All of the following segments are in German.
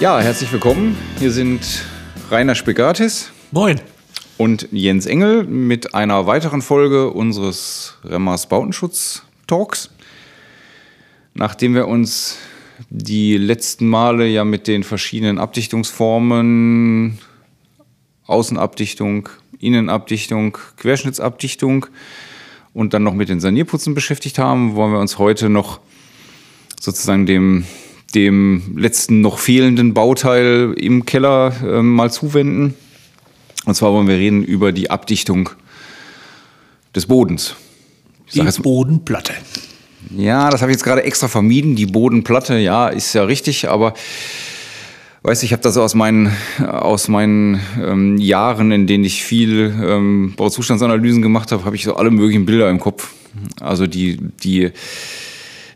Ja, herzlich willkommen. Hier sind Rainer Spegatis. Moin. Und Jens Engel mit einer weiteren Folge unseres Remmers Bautenschutz Talks. Nachdem wir uns die letzten Male ja mit den verschiedenen Abdichtungsformen, Außenabdichtung, Innenabdichtung, Querschnittsabdichtung und dann noch mit den Sanierputzen beschäftigt haben, wollen wir uns heute noch sozusagen dem dem letzten noch fehlenden Bauteil im Keller äh, mal zuwenden. Und zwar wollen wir reden über die Abdichtung des Bodens. Die Bodenplatte. Ja, das habe ich jetzt gerade extra vermieden. Die Bodenplatte, ja, ist ja richtig, aber weißt du, ich habe das aus meinen, aus meinen ähm, Jahren, in denen ich viel ähm, Bauzustandsanalysen gemacht habe, habe ich so alle möglichen Bilder im Kopf. Also die, die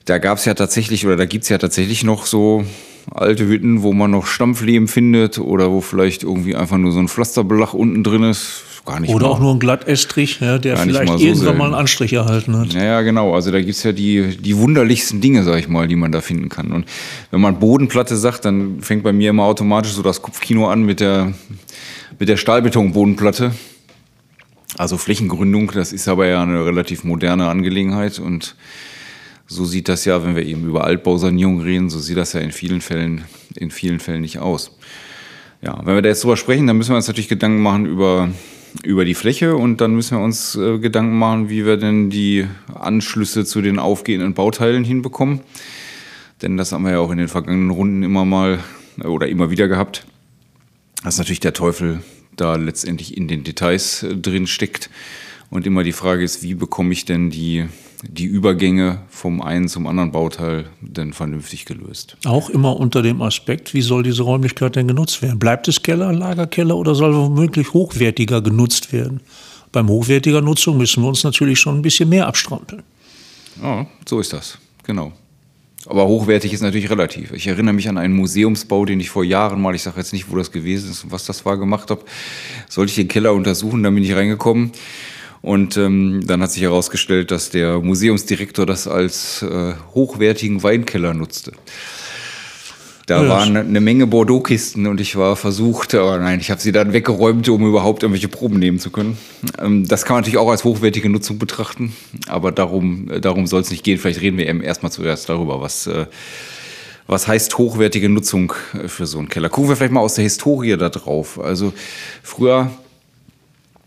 da gab es ja tatsächlich oder da gibt es ja tatsächlich noch so alte Hütten, wo man noch Stampflehm findet oder wo vielleicht irgendwie einfach nur so ein Pflasterbelag unten drin ist. Gar nicht oder mal, auch nur ein Glattestrich, ja, der vielleicht mal so irgendwann selten. mal einen Anstrich erhalten hat. Ja, ja, genau. Also da gibt es ja die, die wunderlichsten Dinge, sag ich mal, die man da finden kann. Und wenn man Bodenplatte sagt, dann fängt bei mir immer automatisch so das Kopfkino an mit der, mit der Stahlbetonbodenplatte. Also Flächengründung, das ist aber ja eine relativ moderne Angelegenheit und so sieht das ja, wenn wir eben über Altbausanierung reden, so sieht das ja in vielen Fällen, in vielen Fällen nicht aus. Ja, wenn wir da jetzt drüber sprechen, dann müssen wir uns natürlich Gedanken machen über, über die Fläche und dann müssen wir uns äh, Gedanken machen, wie wir denn die Anschlüsse zu den aufgehenden Bauteilen hinbekommen. Denn das haben wir ja auch in den vergangenen Runden immer mal äh, oder immer wieder gehabt. Dass natürlich der Teufel da letztendlich in den Details äh, drin steckt. Und immer die Frage ist, wie bekomme ich denn die die Übergänge vom einen zum anderen Bauteil denn vernünftig gelöst. Auch immer unter dem Aspekt, wie soll diese Räumlichkeit denn genutzt werden? Bleibt es Keller, Lagerkeller oder soll womöglich hochwertiger genutzt werden? Beim hochwertiger Nutzung müssen wir uns natürlich schon ein bisschen mehr abstrampeln. Ja, so ist das, genau. Aber hochwertig ist natürlich relativ. Ich erinnere mich an einen Museumsbau, den ich vor Jahren mal, ich sage jetzt nicht, wo das gewesen ist und was das war, gemacht habe. Sollte ich den Keller untersuchen, dann bin ich reingekommen. Und ähm, dann hat sich herausgestellt, dass der Museumsdirektor das als äh, hochwertigen Weinkeller nutzte. Da ja, waren eine Menge Bordeaux-Kisten und ich war versucht, aber nein, ich habe sie dann weggeräumt, um überhaupt irgendwelche Proben nehmen zu können. Ähm, das kann man natürlich auch als hochwertige Nutzung betrachten, aber darum, äh, darum soll es nicht gehen. Vielleicht reden wir eben erstmal zuerst darüber, was, äh, was heißt hochwertige Nutzung äh, für so einen Keller. Gucken wir vielleicht mal aus der Historie da drauf. Also früher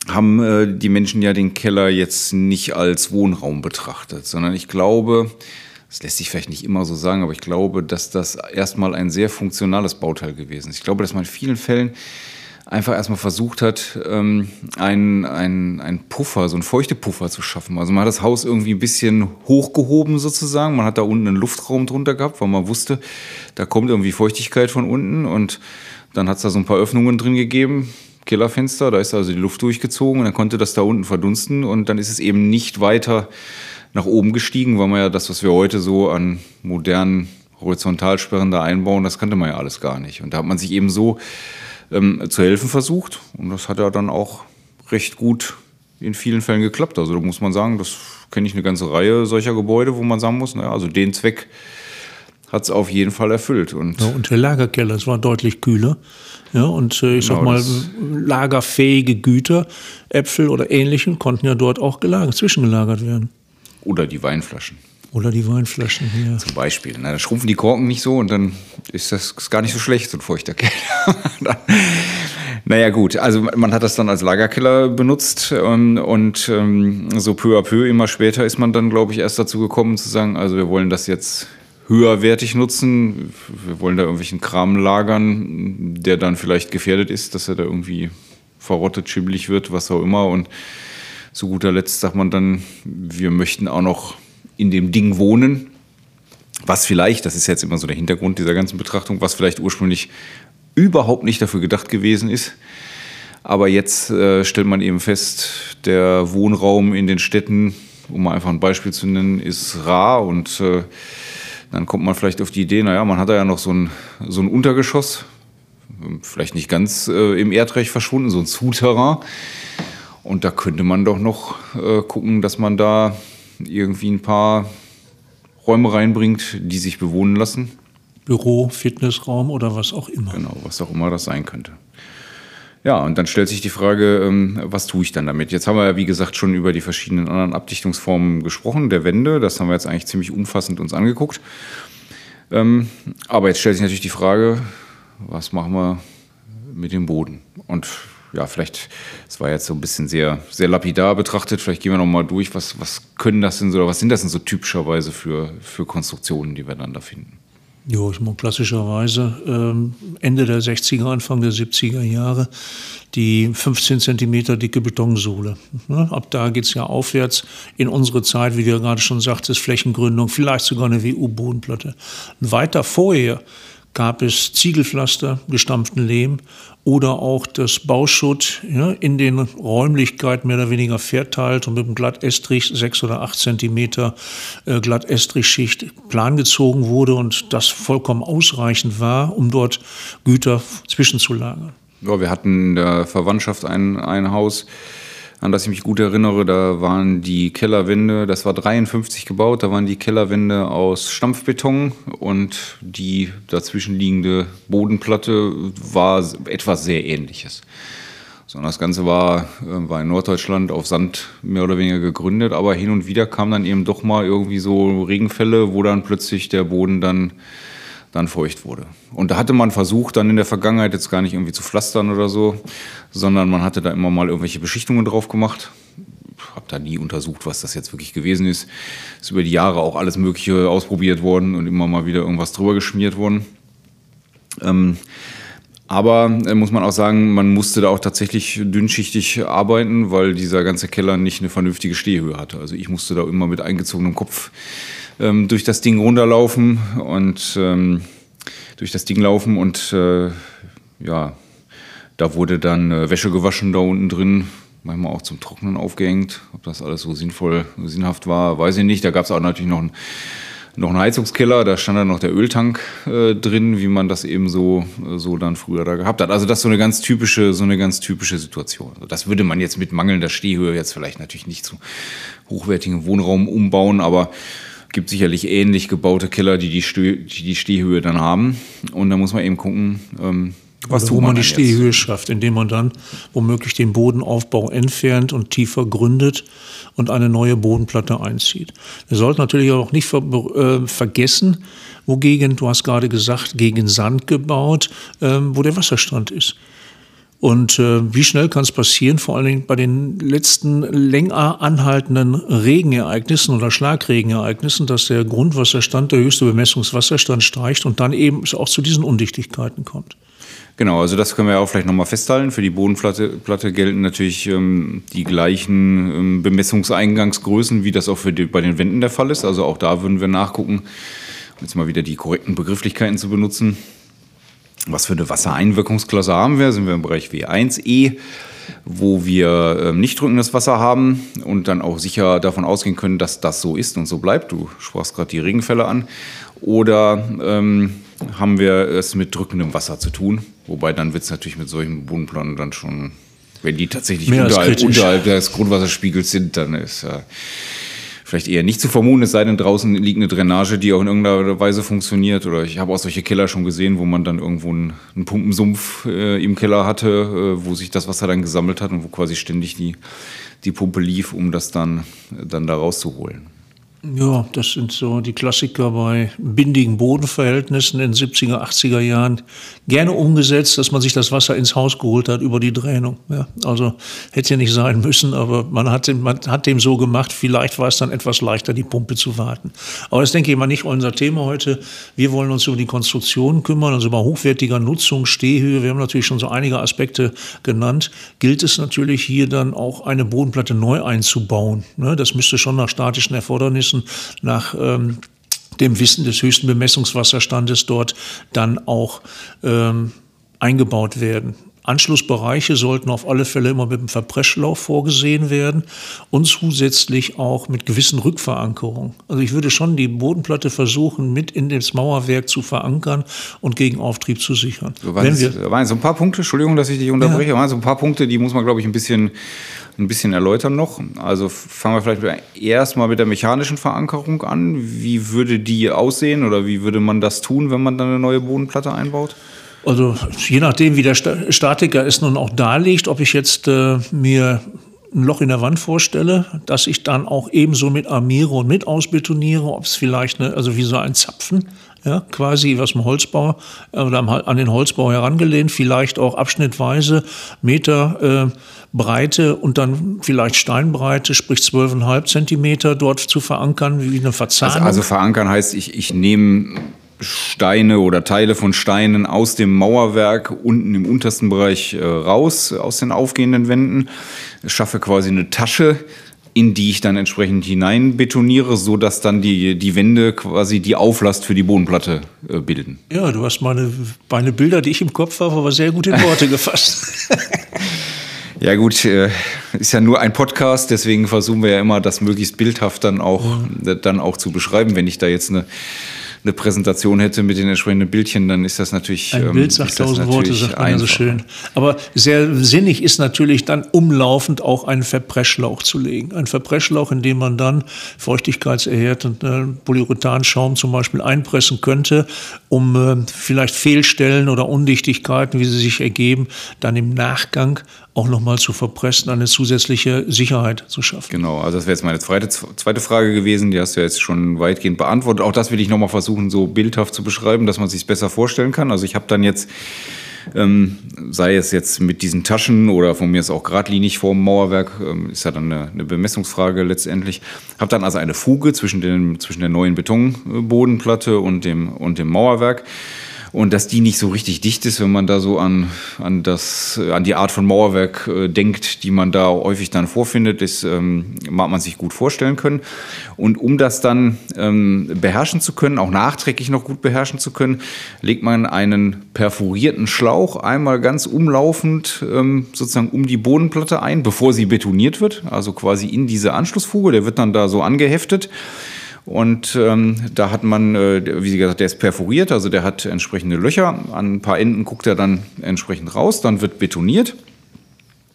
haben äh, die Menschen ja den Keller jetzt nicht als Wohnraum betrachtet, sondern ich glaube, das lässt sich vielleicht nicht immer so sagen, aber ich glaube, dass das erstmal ein sehr funktionales Bauteil gewesen ist. Ich glaube, dass man in vielen Fällen einfach erstmal versucht hat, ähm, einen, einen, Puffer, so einen Feuchtepuffer zu schaffen. Also man hat das Haus irgendwie ein bisschen hochgehoben sozusagen. Man hat da unten einen Luftraum drunter gehabt, weil man wusste, da kommt irgendwie Feuchtigkeit von unten und dann hat es da so ein paar Öffnungen drin gegeben. Kellerfenster, da ist also die Luft durchgezogen und dann konnte das da unten verdunsten und dann ist es eben nicht weiter nach oben gestiegen, weil man ja das, was wir heute so an modernen Horizontalsperren da einbauen, das kannte man ja alles gar nicht. Und da hat man sich eben so ähm, zu helfen versucht und das hat ja dann auch recht gut in vielen Fällen geklappt. Also da muss man sagen, das kenne ich eine ganze Reihe solcher Gebäude, wo man sagen muss, naja, also den Zweck hat es auf jeden Fall erfüllt. Und, ja, und der Lagerkeller, es war deutlich kühler. Ja, und äh, ich genau, sag mal, lagerfähige Güter, Äpfel oder ähnlichen, konnten ja dort auch gelagert, zwischengelagert werden. Oder die Weinflaschen. Oder die Weinflaschen, ja. Zum Beispiel. Na, da schrumpfen die Korken nicht so und dann ist das ist gar nicht so schlecht, so ein feuchter Keller. naja, gut. Also man hat das dann als Lagerkeller benutzt und, und ähm, so peu à peu, immer später ist man dann, glaube ich, erst dazu gekommen zu sagen, also wir wollen das jetzt höherwertig nutzen. Wir wollen da irgendwelchen Kram lagern, der dann vielleicht gefährdet ist, dass er da irgendwie verrottet, schimmelig wird, was auch immer. Und zu guter Letzt sagt man dann, wir möchten auch noch in dem Ding wohnen. Was vielleicht, das ist jetzt immer so der Hintergrund dieser ganzen Betrachtung, was vielleicht ursprünglich überhaupt nicht dafür gedacht gewesen ist. Aber jetzt äh, stellt man eben fest, der Wohnraum in den Städten, um mal einfach ein Beispiel zu nennen, ist rar und äh, dann kommt man vielleicht auf die Idee, naja, man hat da ja noch so ein, so ein Untergeschoss, vielleicht nicht ganz äh, im Erdreich verschwunden, so ein Souterrain. Und da könnte man doch noch äh, gucken, dass man da irgendwie ein paar Räume reinbringt, die sich bewohnen lassen. Büro, Fitnessraum oder was auch immer. Genau, was auch immer das sein könnte. Ja, und dann stellt sich die Frage, ähm, was tue ich dann damit? Jetzt haben wir ja, wie gesagt, schon über die verschiedenen anderen Abdichtungsformen gesprochen, der Wände. Das haben wir jetzt eigentlich ziemlich umfassend uns angeguckt. Ähm, aber jetzt stellt sich natürlich die Frage, was machen wir mit dem Boden? Und ja, vielleicht, es war jetzt so ein bisschen sehr, sehr lapidar betrachtet, vielleicht gehen wir nochmal durch, was, was können das denn so, oder was sind das denn so typischerweise für, für Konstruktionen, die wir dann da finden? Ja, ich meine, klassischerweise ähm, Ende der 60er, Anfang der 70er Jahre die 15 Zentimeter dicke Betonsohle. Ne? Ab da geht es ja aufwärts in unsere Zeit, wie du ja gerade schon sagtest, Flächengründung, vielleicht sogar eine WU-Bodenplatte. Weiter vorher gab es Ziegelpflaster, gestampften Lehm oder auch das Bauschutt ja, in den Räumlichkeiten mehr oder weniger verteilt und mit einem Glattestrich sechs oder acht Zentimeter äh, Glattestrichschicht plangezogen wurde und das vollkommen ausreichend war, um dort Güter zwischenzulagern. Ja, wir hatten in der Verwandtschaft ein, ein Haus, an das ich mich gut erinnere, da waren die Kellerwände, das war 53 gebaut, da waren die Kellerwände aus Stampfbeton und die dazwischenliegende Bodenplatte war etwas sehr ähnliches. So, das Ganze war, äh, war in Norddeutschland auf Sand mehr oder weniger gegründet, aber hin und wieder kam dann eben doch mal irgendwie so Regenfälle, wo dann plötzlich der Boden dann dann feucht wurde. Und da hatte man versucht, dann in der Vergangenheit jetzt gar nicht irgendwie zu pflastern oder so, sondern man hatte da immer mal irgendwelche Beschichtungen drauf gemacht. Ich habe da nie untersucht, was das jetzt wirklich gewesen ist. Ist über die Jahre auch alles Mögliche ausprobiert worden und immer mal wieder irgendwas drüber geschmiert worden. Ähm, aber äh, muss man auch sagen, man musste da auch tatsächlich dünnschichtig arbeiten, weil dieser ganze Keller nicht eine vernünftige Stehhöhe hatte. Also ich musste da immer mit eingezogenem Kopf ähm, durch das Ding runterlaufen und ähm, durch das Ding laufen und äh, ja, da wurde dann äh, Wäsche gewaschen da unten drin, manchmal auch zum Trocknen aufgehängt. Ob das alles so sinnvoll, sinnhaft war, weiß ich nicht. Da gab es auch natürlich noch einen, noch einen Heizungskeller, da stand dann noch der Öltank äh, drin, wie man das eben so, so dann früher da gehabt hat. Also das ist so eine ganz typische, so eine ganz typische Situation. Also das würde man jetzt mit mangelnder Stehhöhe jetzt vielleicht natürlich nicht zu hochwertigen Wohnraum umbauen, aber gibt sicherlich ähnlich gebaute Keller, die die, Steh, die, die Stehhöhe dann haben. Und da muss man eben gucken, ähm, was also, wo man, man die Stehhöhe schafft, indem man dann womöglich den Bodenaufbau entfernt und tiefer gründet und eine neue Bodenplatte einzieht. Wir sollten natürlich auch nicht ver äh, vergessen, wogegen, du hast gerade gesagt, gegen Sand gebaut, äh, wo der Wasserstand ist. Und äh, wie schnell kann es passieren, vor allen Dingen bei den letzten länger anhaltenden Regenereignissen oder Schlagregenereignissen, dass der Grundwasserstand, der höchste Bemessungswasserstand steigt und dann eben auch zu diesen Undichtigkeiten kommt. Genau, also das können wir auch vielleicht nochmal festhalten. Für die Bodenplatte Platte gelten natürlich ähm, die gleichen ähm, Bemessungseingangsgrößen, wie das auch für die, bei den Wänden der Fall ist. Also auch da würden wir nachgucken, um jetzt mal wieder die korrekten Begrifflichkeiten zu benutzen was für eine Wassereinwirkungsklasse haben wir? Sind wir im Bereich W1E, wo wir ähm, nicht drückendes Wasser haben und dann auch sicher davon ausgehen können, dass das so ist und so bleibt. Du sprachst gerade die Regenfälle an. Oder ähm, haben wir es mit drückendem Wasser zu tun? Wobei dann wird es natürlich mit solchen Bodenplanen dann schon, wenn die tatsächlich unterhalb, unterhalb, des Grundwasserspiegels sind, dann ist ja. Äh, vielleicht eher nicht zu vermuten, es sei denn, draußen liegt eine Drainage, die auch in irgendeiner Weise funktioniert. Oder ich habe auch solche Keller schon gesehen, wo man dann irgendwo einen, einen Pumpensumpf äh, im Keller hatte, äh, wo sich das Wasser dann gesammelt hat und wo quasi ständig die, die Pumpe lief, um das dann, dann da rauszuholen. Ja, das sind so die Klassiker bei bindigen Bodenverhältnissen in den 70er, 80er Jahren. Gerne umgesetzt, dass man sich das Wasser ins Haus geholt hat über die Dränung. Ja, also hätte ja nicht sein müssen, aber man hat, dem, man hat dem so gemacht. Vielleicht war es dann etwas leichter, die Pumpe zu warten. Aber das denke ich mal nicht unser Thema heute. Wir wollen uns über die Konstruktion kümmern, also über hochwertiger Nutzung, Stehhöhe. Wir haben natürlich schon so einige Aspekte genannt. Gilt es natürlich hier dann auch eine Bodenplatte neu einzubauen. Ne, das müsste schon nach statischen Erfordernissen müssen nach ähm, dem Wissen des höchsten Bemessungswasserstandes dort dann auch ähm, eingebaut werden. Anschlussbereiche sollten auf alle Fälle immer mit einem Verpresslauf vorgesehen werden und zusätzlich auch mit gewissen Rückverankerungen. Also ich würde schon die Bodenplatte versuchen, mit in das Mauerwerk zu verankern und gegen Auftrieb zu sichern. So, waren, wir, waren so ein paar Punkte, Entschuldigung, dass ich dich unterbreche, ja. waren so ein paar Punkte, die muss man, glaube ich, ein bisschen ein bisschen erläutern noch. Also fangen wir vielleicht erstmal mit der mechanischen Verankerung an. Wie würde die aussehen oder wie würde man das tun, wenn man dann eine neue Bodenplatte einbaut? Also je nachdem, wie der Statiker es nun auch darlegt, ob ich jetzt äh, mir ein Loch in der Wand vorstelle, dass ich dann auch ebenso mit armiere und mit ausbetoniere, ob es vielleicht, eine, also wie so ein Zapfen, ja, quasi was dem Holzbau oder an den Holzbau herangelehnt, vielleicht auch abschnittweise Meter äh, Breite und dann vielleicht Steinbreite, sprich 12,5 Zentimeter dort zu verankern, wie eine Verzahnung. Also, also verankern heißt, ich, ich nehme Steine oder Teile von Steinen aus dem Mauerwerk unten im untersten Bereich äh, raus, aus den aufgehenden Wänden, schaffe quasi eine Tasche, in die ich dann entsprechend hinein betoniere, so dass dann die, die Wände quasi die Auflast für die Bodenplatte äh, bilden. Ja, du hast meine, meine Bilder, die ich im Kopf habe, aber sehr gut in Worte gefasst. Ja gut, äh, ist ja nur ein Podcast, deswegen versuchen wir ja immer, das möglichst bildhaft dann auch, dann auch zu beschreiben. Wenn ich da jetzt eine eine Präsentation hätte mit den entsprechenden Bildchen, dann ist das natürlich. Ein ähm, Bild sagt tausend Worte, sagt man ja so schön. Aber sehr sinnig ist natürlich dann umlaufend auch einen Verpreschlauch zu legen. Ein Verpreschlauch, in dem man dann feuchtigkeitserhärtenden äh, Polyurethanschaum zum Beispiel einpressen könnte, um äh, vielleicht Fehlstellen oder Undichtigkeiten, wie sie sich ergeben, dann im Nachgang auch nochmal zu verpressen, eine zusätzliche Sicherheit zu schaffen. Genau, also das wäre jetzt meine zweite, zweite Frage gewesen, die hast du jetzt schon weitgehend beantwortet. Auch das will ich nochmal versuchen, so bildhaft zu beschreiben, dass man sich besser vorstellen kann. Also ich habe dann jetzt, ähm, sei es jetzt mit diesen Taschen oder von mir ist auch geradlinig vor dem Mauerwerk, ähm, ist ja dann eine, eine Bemessungsfrage letztendlich, habe dann also eine Fuge zwischen, den, zwischen der neuen Betonbodenplatte und dem, und dem Mauerwerk und dass die nicht so richtig dicht ist, wenn man da so an, an, das, an die Art von Mauerwerk äh, denkt, die man da häufig dann vorfindet, das ähm, mag man sich gut vorstellen können. Und um das dann ähm, beherrschen zu können, auch nachträglich noch gut beherrschen zu können, legt man einen perforierten Schlauch einmal ganz umlaufend ähm, sozusagen um die Bodenplatte ein, bevor sie betoniert wird, also quasi in diese Anschlussfuge, der wird dann da so angeheftet. Und ähm, da hat man, äh, wie Sie gesagt, der ist perforiert, also der hat entsprechende Löcher. An ein paar Enden guckt er dann entsprechend raus, dann wird betoniert.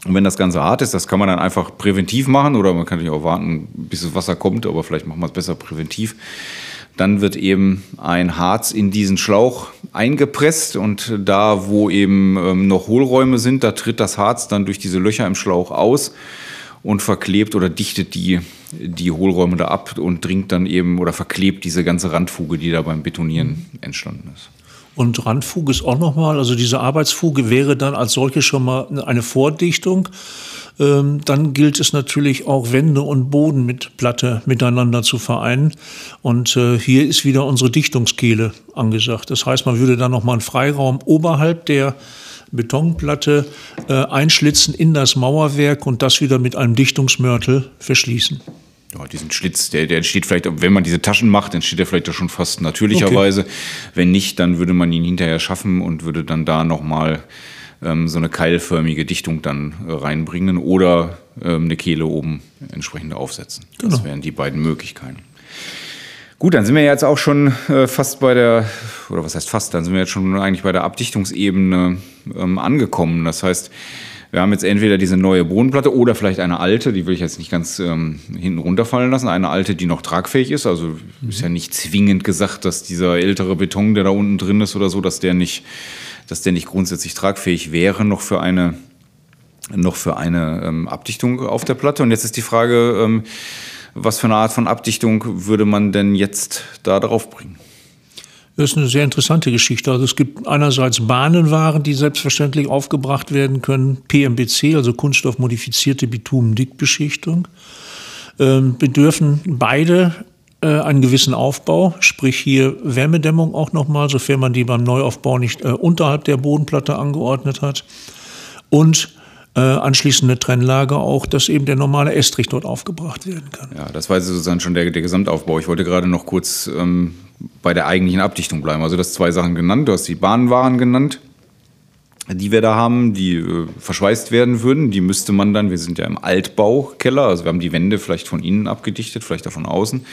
Und wenn das Ganze hart ist, das kann man dann einfach präventiv machen oder man kann natürlich auch warten, bis das Wasser kommt, aber vielleicht macht man es besser präventiv. Dann wird eben ein Harz in diesen Schlauch eingepresst und da, wo eben ähm, noch Hohlräume sind, da tritt das Harz dann durch diese Löcher im Schlauch aus und verklebt oder dichtet die, die Hohlräume da ab und dringt dann eben oder verklebt diese ganze Randfuge, die da beim Betonieren entstanden ist. Und Randfuge ist auch nochmal, also diese Arbeitsfuge wäre dann als solche schon mal eine Vordichtung. Ähm, dann gilt es natürlich auch Wände und Boden mit Platte miteinander zu vereinen. Und äh, hier ist wieder unsere Dichtungskehle angesagt. Das heißt, man würde dann nochmal einen Freiraum oberhalb der Betonplatte äh, einschlitzen in das Mauerwerk und das wieder mit einem Dichtungsmörtel verschließen. Ja, diesen Schlitz, der, der entsteht vielleicht, wenn man diese Taschen macht, entsteht der vielleicht schon fast natürlicherweise. Okay. Wenn nicht, dann würde man ihn hinterher schaffen und würde dann da nochmal ähm, so eine keilförmige Dichtung dann äh, reinbringen oder ähm, eine Kehle oben entsprechend aufsetzen. Genau. Das wären die beiden Möglichkeiten. Gut, dann sind wir jetzt auch schon äh, fast bei der, oder was heißt fast, dann sind wir jetzt schon eigentlich bei der Abdichtungsebene ähm, angekommen. Das heißt, wir haben jetzt entweder diese neue Bodenplatte oder vielleicht eine alte, die will ich jetzt nicht ganz ähm, hinten runterfallen lassen, eine alte, die noch tragfähig ist. Also ist ja nicht zwingend gesagt, dass dieser ältere Beton, der da unten drin ist oder so, dass der nicht, dass der nicht grundsätzlich tragfähig wäre, noch für eine, noch für eine ähm, Abdichtung auf der Platte. Und jetzt ist die Frage, ähm, was für eine Art von Abdichtung würde man denn jetzt da drauf bringen? Das ist eine sehr interessante Geschichte. Also es gibt einerseits Bahnenwaren, die selbstverständlich aufgebracht werden können, PMBC, also kunststoffmodifizierte Bitumendickbeschichtung. Ähm, bedürfen beide äh, einen gewissen Aufbau, sprich hier Wärmedämmung auch nochmal, sofern man die beim Neuaufbau nicht äh, unterhalb der Bodenplatte angeordnet hat. Und äh, anschließende Trennlage auch, dass eben der normale Estrich dort aufgebracht werden kann. Ja, das war sozusagen schon der, der Gesamtaufbau. Ich wollte gerade noch kurz ähm, bei der eigentlichen Abdichtung bleiben. Also du hast zwei Sachen genannt. Du hast die Bahnwaren genannt. die wir da haben, die äh, verschweißt werden würden. Die müsste man dann, wir sind ja im Altbaukeller, also wir haben die Wände vielleicht von innen abgedichtet, vielleicht auch von außen.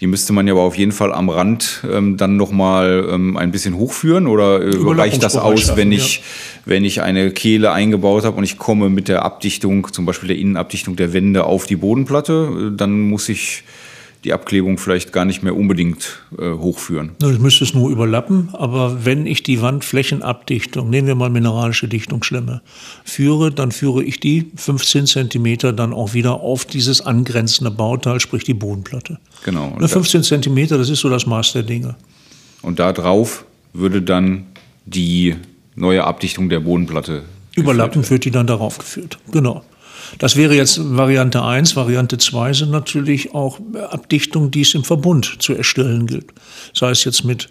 Die müsste man ja aber auf jeden Fall am Rand ähm, dann nochmal ähm, ein bisschen hochführen oder äh, reicht das aus, wenn ich, ja. wenn ich eine Kehle eingebaut habe und ich komme mit der Abdichtung, zum Beispiel der Innenabdichtung der Wände auf die Bodenplatte, äh, dann muss ich die Abklebung vielleicht gar nicht mehr unbedingt äh, hochführen. Ich müsste es nur überlappen, aber wenn ich die Wandflächenabdichtung, nehmen wir mal mineralische Dichtungsschlemme, führe, dann führe ich die 15 Zentimeter dann auch wieder auf dieses angrenzende Bauteil, sprich die Bodenplatte. Genau. Und 15 Zentimeter, das ist so das Maß der Dinge. Und da drauf würde dann die neue Abdichtung der Bodenplatte Überlappen wird die dann darauf geführt. Genau. Das wäre jetzt Variante 1. Variante 2 sind natürlich auch Abdichtungen, die es im Verbund zu erstellen gilt. Sei es jetzt mit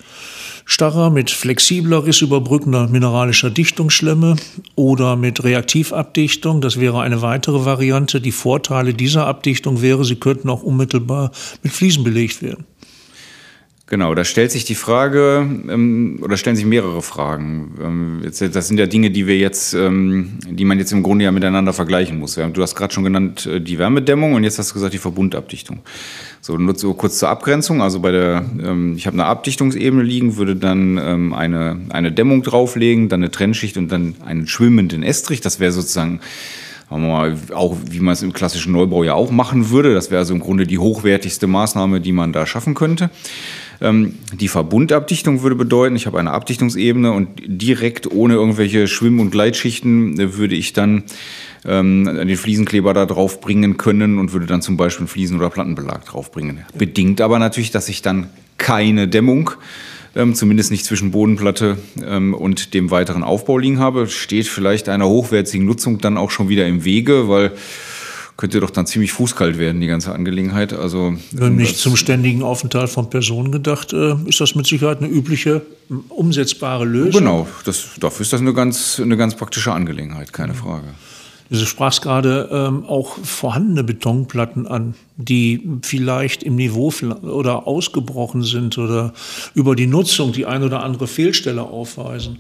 starrer, mit flexibler, rissüberbrückender mineralischer Dichtungsschlemme oder mit Reaktivabdichtung. Das wäre eine weitere Variante. Die Vorteile dieser Abdichtung wäre, sie könnten auch unmittelbar mit Fliesen belegt werden. Genau, da stellt sich die Frage, ähm, oder stellen sich mehrere Fragen. Ähm, jetzt, das sind ja Dinge, die wir jetzt, ähm, die man jetzt im Grunde ja miteinander vergleichen muss. Du hast gerade schon genannt äh, die Wärmedämmung und jetzt hast du gesagt die Verbundabdichtung. So, nur so kurz zur Abgrenzung. Also bei der, ähm, ich habe eine Abdichtungsebene liegen, würde dann ähm, eine, eine Dämmung drauflegen, dann eine Trennschicht und dann einen schwimmenden Estrich. Das wäre sozusagen mal, auch wie man es im klassischen Neubau ja auch machen würde. Das wäre also im Grunde die hochwertigste Maßnahme, die man da schaffen könnte. Ähm, die Verbundabdichtung würde bedeuten, ich habe eine Abdichtungsebene und direkt ohne irgendwelche Schwimm- und Gleitschichten äh, würde ich dann ähm, den Fliesenkleber da drauf bringen können und würde dann zum Beispiel einen Fliesen- oder Plattenbelag draufbringen. Bedingt aber natürlich, dass ich dann keine Dämmung ähm, zumindest nicht zwischen Bodenplatte ähm, und dem weiteren Aufbau liegen habe, steht vielleicht einer hochwertigen Nutzung dann auch schon wieder im Wege, weil könnte doch dann ziemlich fußkalt werden, die ganze Angelegenheit. Also, Wenn nicht zum ständigen Aufenthalt von Personen gedacht, äh, ist das mit Sicherheit eine übliche, umsetzbare Lösung. Genau, das, dafür ist das eine ganz, eine ganz praktische Angelegenheit, keine Frage. Du sprachst gerade ähm, auch vorhandene Betonplatten an, die vielleicht im Niveau oder ausgebrochen sind oder über die Nutzung die ein oder andere Fehlstelle aufweisen.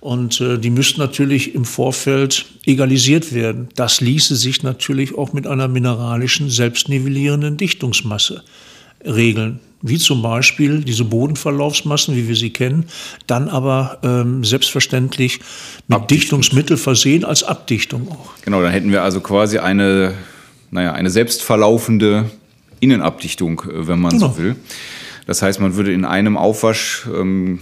Und äh, die müssten natürlich im Vorfeld egalisiert werden. Das ließe sich natürlich auch mit einer mineralischen, selbstnivellierenden Dichtungsmasse regeln. Wie zum Beispiel diese Bodenverlaufsmassen, wie wir sie kennen, dann aber ähm, selbstverständlich mit Abdichtung. Dichtungsmittel versehen als Abdichtung auch. Genau, dann hätten wir also quasi eine, naja, eine selbstverlaufende Innenabdichtung, äh, wenn man genau. so will. Das heißt, man würde in einem Aufwasch ähm,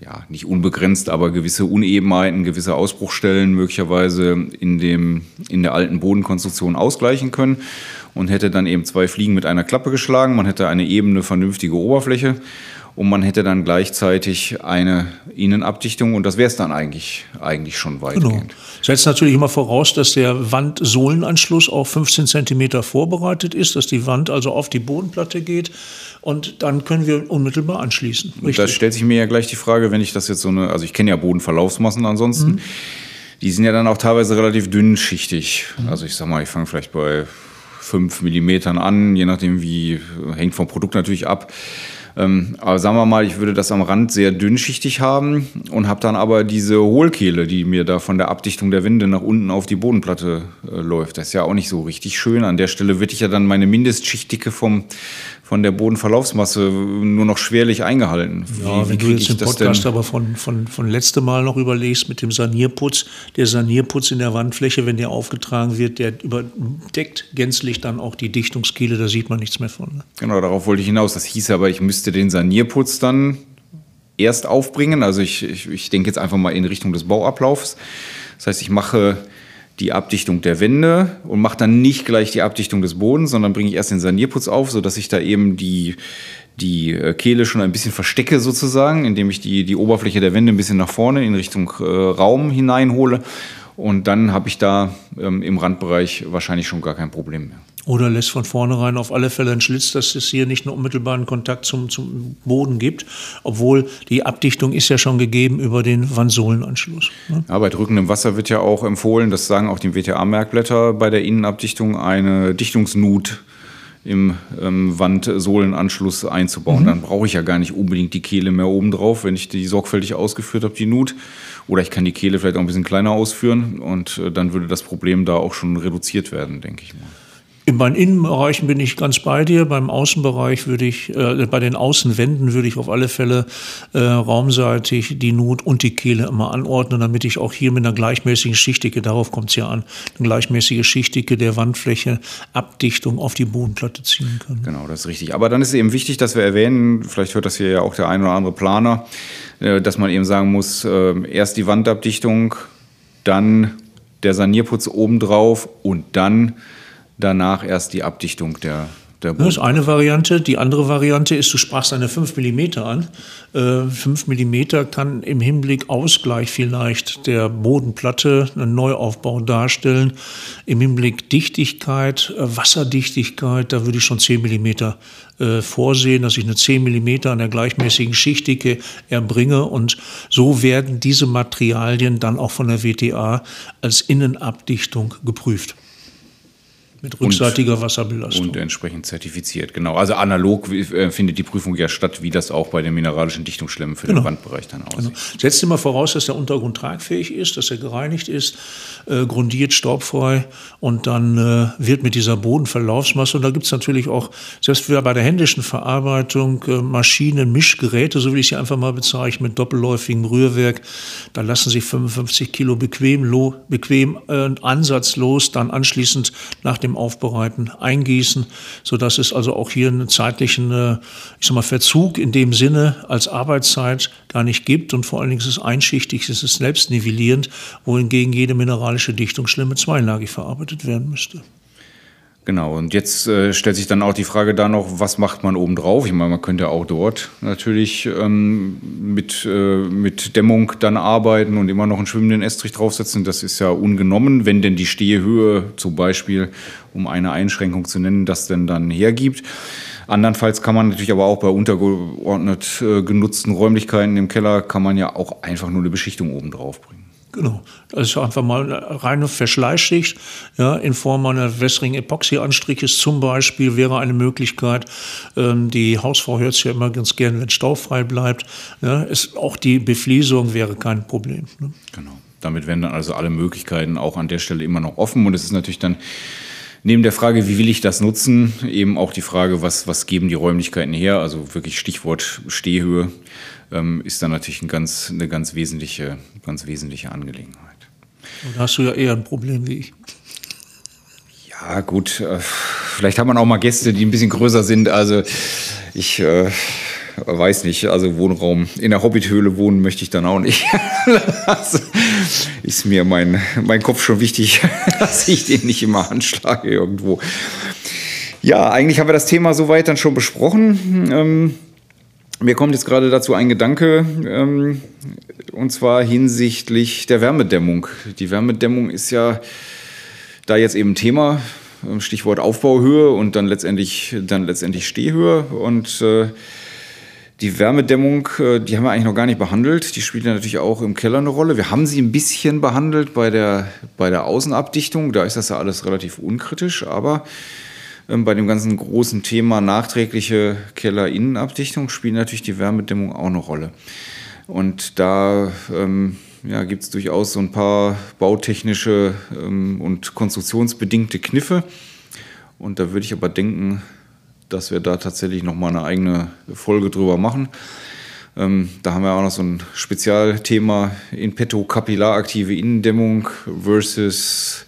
ja, nicht unbegrenzt, aber gewisse Unebenheiten, gewisse Ausbruchstellen möglicherweise in, dem, in der alten Bodenkonstruktion ausgleichen können und hätte dann eben zwei Fliegen mit einer Klappe geschlagen. Man hätte eine ebene, vernünftige Oberfläche und man hätte dann gleichzeitig eine Innenabdichtung und das wäre es dann eigentlich, eigentlich schon weitgehend. Genau. Setzt natürlich immer voraus, dass der Wandsohlenanschluss auch 15 Zentimeter vorbereitet ist, dass die Wand also auf die Bodenplatte geht und dann können wir unmittelbar anschließen. Richtig. Da stellt sich mir ja gleich die Frage, wenn ich das jetzt so eine, also ich kenne ja Bodenverlaufsmassen ansonsten, mhm. die sind ja dann auch teilweise relativ dünnschichtig. Mhm. Also ich sag mal, ich fange vielleicht bei 5 Millimetern an, je nachdem wie, hängt vom Produkt natürlich ab. Ähm, aber sagen wir mal, ich würde das am Rand sehr dünnschichtig haben und habe dann aber diese Hohlkehle, die mir da von der Abdichtung der Wände nach unten auf die Bodenplatte äh, läuft. Das ist ja auch nicht so richtig schön. An der Stelle würde ich ja dann meine Mindestschichtdicke vom, von der Bodenverlaufsmasse nur noch schwerlich eingehalten. Ja, wie, wenn du jetzt den Podcast aber von, von, von letztem Mal noch überlegst mit dem Sanierputz, der Sanierputz in der Wandfläche, wenn der aufgetragen wird, der überdeckt gänzlich dann auch die Dichtungskehle, da sieht man nichts mehr von. Ne? Genau, darauf wollte ich hinaus. Das hieß aber, ich müsste den Sanierputz dann erst aufbringen. Also ich, ich, ich denke jetzt einfach mal in Richtung des Bauablaufs. Das heißt, ich mache die Abdichtung der Wände und mache dann nicht gleich die Abdichtung des Bodens, sondern bringe ich erst den Sanierputz auf, sodass ich da eben die, die äh, Kehle schon ein bisschen verstecke sozusagen, indem ich die, die Oberfläche der Wände ein bisschen nach vorne in Richtung äh, Raum hineinhole. Und dann habe ich da ähm, im Randbereich wahrscheinlich schon gar kein Problem mehr. Oder lässt von vornherein auf alle Fälle einen Schlitz, dass es hier nicht einen unmittelbaren Kontakt zum, zum Boden gibt, obwohl die Abdichtung ist ja schon gegeben über den Wandsohlenanschluss. Ne? Ja, bei drückendem Wasser wird ja auch empfohlen, das sagen auch die WTA-Merkblätter bei der Innenabdichtung, eine Dichtungsnut im ähm, Wandsohlenanschluss einzubauen. Mhm. Dann brauche ich ja gar nicht unbedingt die Kehle mehr oben drauf, wenn ich die sorgfältig ausgeführt habe, die Nut. Oder ich kann die Kehle vielleicht auch ein bisschen kleiner ausführen und äh, dann würde das Problem da auch schon reduziert werden, denke ich mal. In meinen Innenbereichen bin ich ganz bei dir. Beim Außenbereich würde ich, äh, bei den Außenwänden würde ich auf alle Fälle äh, raumseitig die Nut und die Kehle immer anordnen, damit ich auch hier mit einer gleichmäßigen Schichtdicke, darauf kommt es ja an, eine gleichmäßige Schichtdicke der Wandfläche, Abdichtung auf die Bodenplatte ziehen kann. Genau, das ist richtig. Aber dann ist eben wichtig, dass wir erwähnen, vielleicht hört das hier ja auch der ein oder andere Planer, äh, dass man eben sagen muss, äh, erst die Wandabdichtung, dann der Sanierputz obendrauf und dann danach erst die Abdichtung der der Das ist eine Variante. Die andere Variante ist, du sprachst eine 5 mm an. Äh, 5 mm kann im Hinblick Ausgleich vielleicht der Bodenplatte einen Neuaufbau darstellen. Im Hinblick Dichtigkeit, äh, Wasserdichtigkeit, da würde ich schon 10 mm äh, vorsehen, dass ich eine 10 mm an der gleichmäßigen Schichtdicke erbringe. Und so werden diese Materialien dann auch von der WTA als Innenabdichtung geprüft. Mit rückseitiger und, Wasserbelastung. Und entsprechend zertifiziert, genau. Also analog äh, findet die Prüfung ja statt, wie das auch bei den mineralischen Dichtungsschlemmen für genau. den Wandbereich dann aussieht. Genau. Setzt immer voraus, dass der Untergrund tragfähig ist, dass er gereinigt ist, äh, grundiert, staubfrei und dann äh, wird mit dieser Bodenverlaufsmasse, und da gibt es natürlich auch, selbst bei der händischen Verarbeitung, äh, Maschinen, Mischgeräte, so will ich sie einfach mal bezeichnen, mit doppelläufigem Rührwerk, da lassen sich 55 Kilo bequem, bequem äh, ansatzlos dann anschließend nach dem dem Aufbereiten eingießen, sodass es also auch hier einen zeitlichen äh, ich sag mal, Verzug in dem Sinne als Arbeitszeit gar nicht gibt. Und vor allen Dingen ist es einschichtig, es ist selbstnivellierend, wohingegen jede mineralische Dichtungsschlemme zweilagig verarbeitet werden müsste. Genau, und jetzt äh, stellt sich dann auch die Frage da noch, was macht man oben drauf? Ich meine, man könnte auch dort natürlich ähm, mit, äh, mit Dämmung dann arbeiten und immer noch einen schwimmenden Estrich draufsetzen. Das ist ja ungenommen, wenn denn die Stehhöhe zum Beispiel, um eine Einschränkung zu nennen, das denn dann hergibt. Andernfalls kann man natürlich aber auch bei untergeordnet äh, genutzten Räumlichkeiten im Keller, kann man ja auch einfach nur eine Beschichtung oben drauf bringen. Genau. Das ist einfach mal eine reine Verschleißschicht ja, in Form einer wässrigen Epoxy-Anstriches zum Beispiel wäre eine Möglichkeit. Ähm, die Hausfrau hört es ja immer ganz gerne, wenn staufrei bleibt. Ja, ist, auch die Befliesung wäre kein Problem. Ne? Genau. Damit wären dann also alle Möglichkeiten auch an der Stelle immer noch offen. Und es ist natürlich dann neben der Frage, wie will ich das nutzen, eben auch die Frage, was, was geben die Räumlichkeiten her? Also wirklich Stichwort Stehhöhe ähm, ist dann natürlich ein ganz, eine ganz wesentliche, ganz wesentliche Angelegenheit. Da hast du ja eher ein Problem wie ich. Ja, gut. Äh, vielleicht hat man auch mal Gäste, die ein bisschen größer sind. Also ich äh, weiß nicht. Also Wohnraum in der Hobbithöhle wohnen möchte ich dann auch nicht. also ist mir mein, mein Kopf schon wichtig, dass ich den nicht immer anschlage irgendwo. Ja, eigentlich haben wir das Thema soweit dann schon besprochen. Ähm, mir kommt jetzt gerade dazu ein Gedanke, ähm, und zwar hinsichtlich der Wärmedämmung. Die Wärmedämmung ist ja da jetzt eben Thema, ähm, Stichwort Aufbauhöhe und dann letztendlich, dann letztendlich Stehhöhe. Und äh, die Wärmedämmung, äh, die haben wir eigentlich noch gar nicht behandelt. Die spielt ja natürlich auch im Keller eine Rolle. Wir haben sie ein bisschen behandelt bei der, bei der Außenabdichtung. Da ist das ja alles relativ unkritisch, aber ähm, bei dem ganzen großen Thema nachträgliche Kellerinnenabdichtung spielt natürlich die Wärmedämmung auch eine Rolle. Und da ähm, ja, gibt es durchaus so ein paar bautechnische ähm, und konstruktionsbedingte Kniffe. Und da würde ich aber denken, dass wir da tatsächlich nochmal eine eigene Folge drüber machen. Ähm, da haben wir auch noch so ein Spezialthema in petto, kapillaraktive Innendämmung versus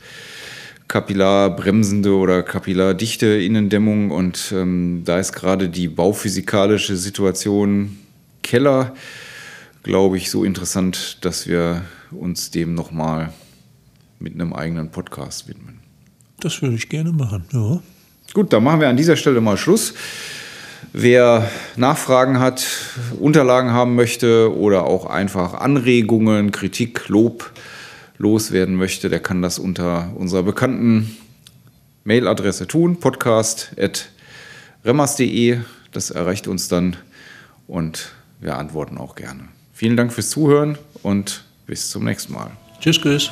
kapillarbremsende oder kapillardichte Innendämmung. Und ähm, da ist gerade die bauphysikalische Situation Keller, glaube ich, so interessant, dass wir uns dem nochmal mit einem eigenen Podcast widmen. Das würde ich gerne machen, ja. Gut, dann machen wir an dieser Stelle mal Schluss. Wer Nachfragen hat, Unterlagen haben möchte oder auch einfach Anregungen, Kritik, Lob, loswerden möchte, der kann das unter unserer bekannten Mailadresse tun, podcast.remmers.de. Das erreicht uns dann und wir antworten auch gerne. Vielen Dank fürs Zuhören und bis zum nächsten Mal. Tschüss, tschüss.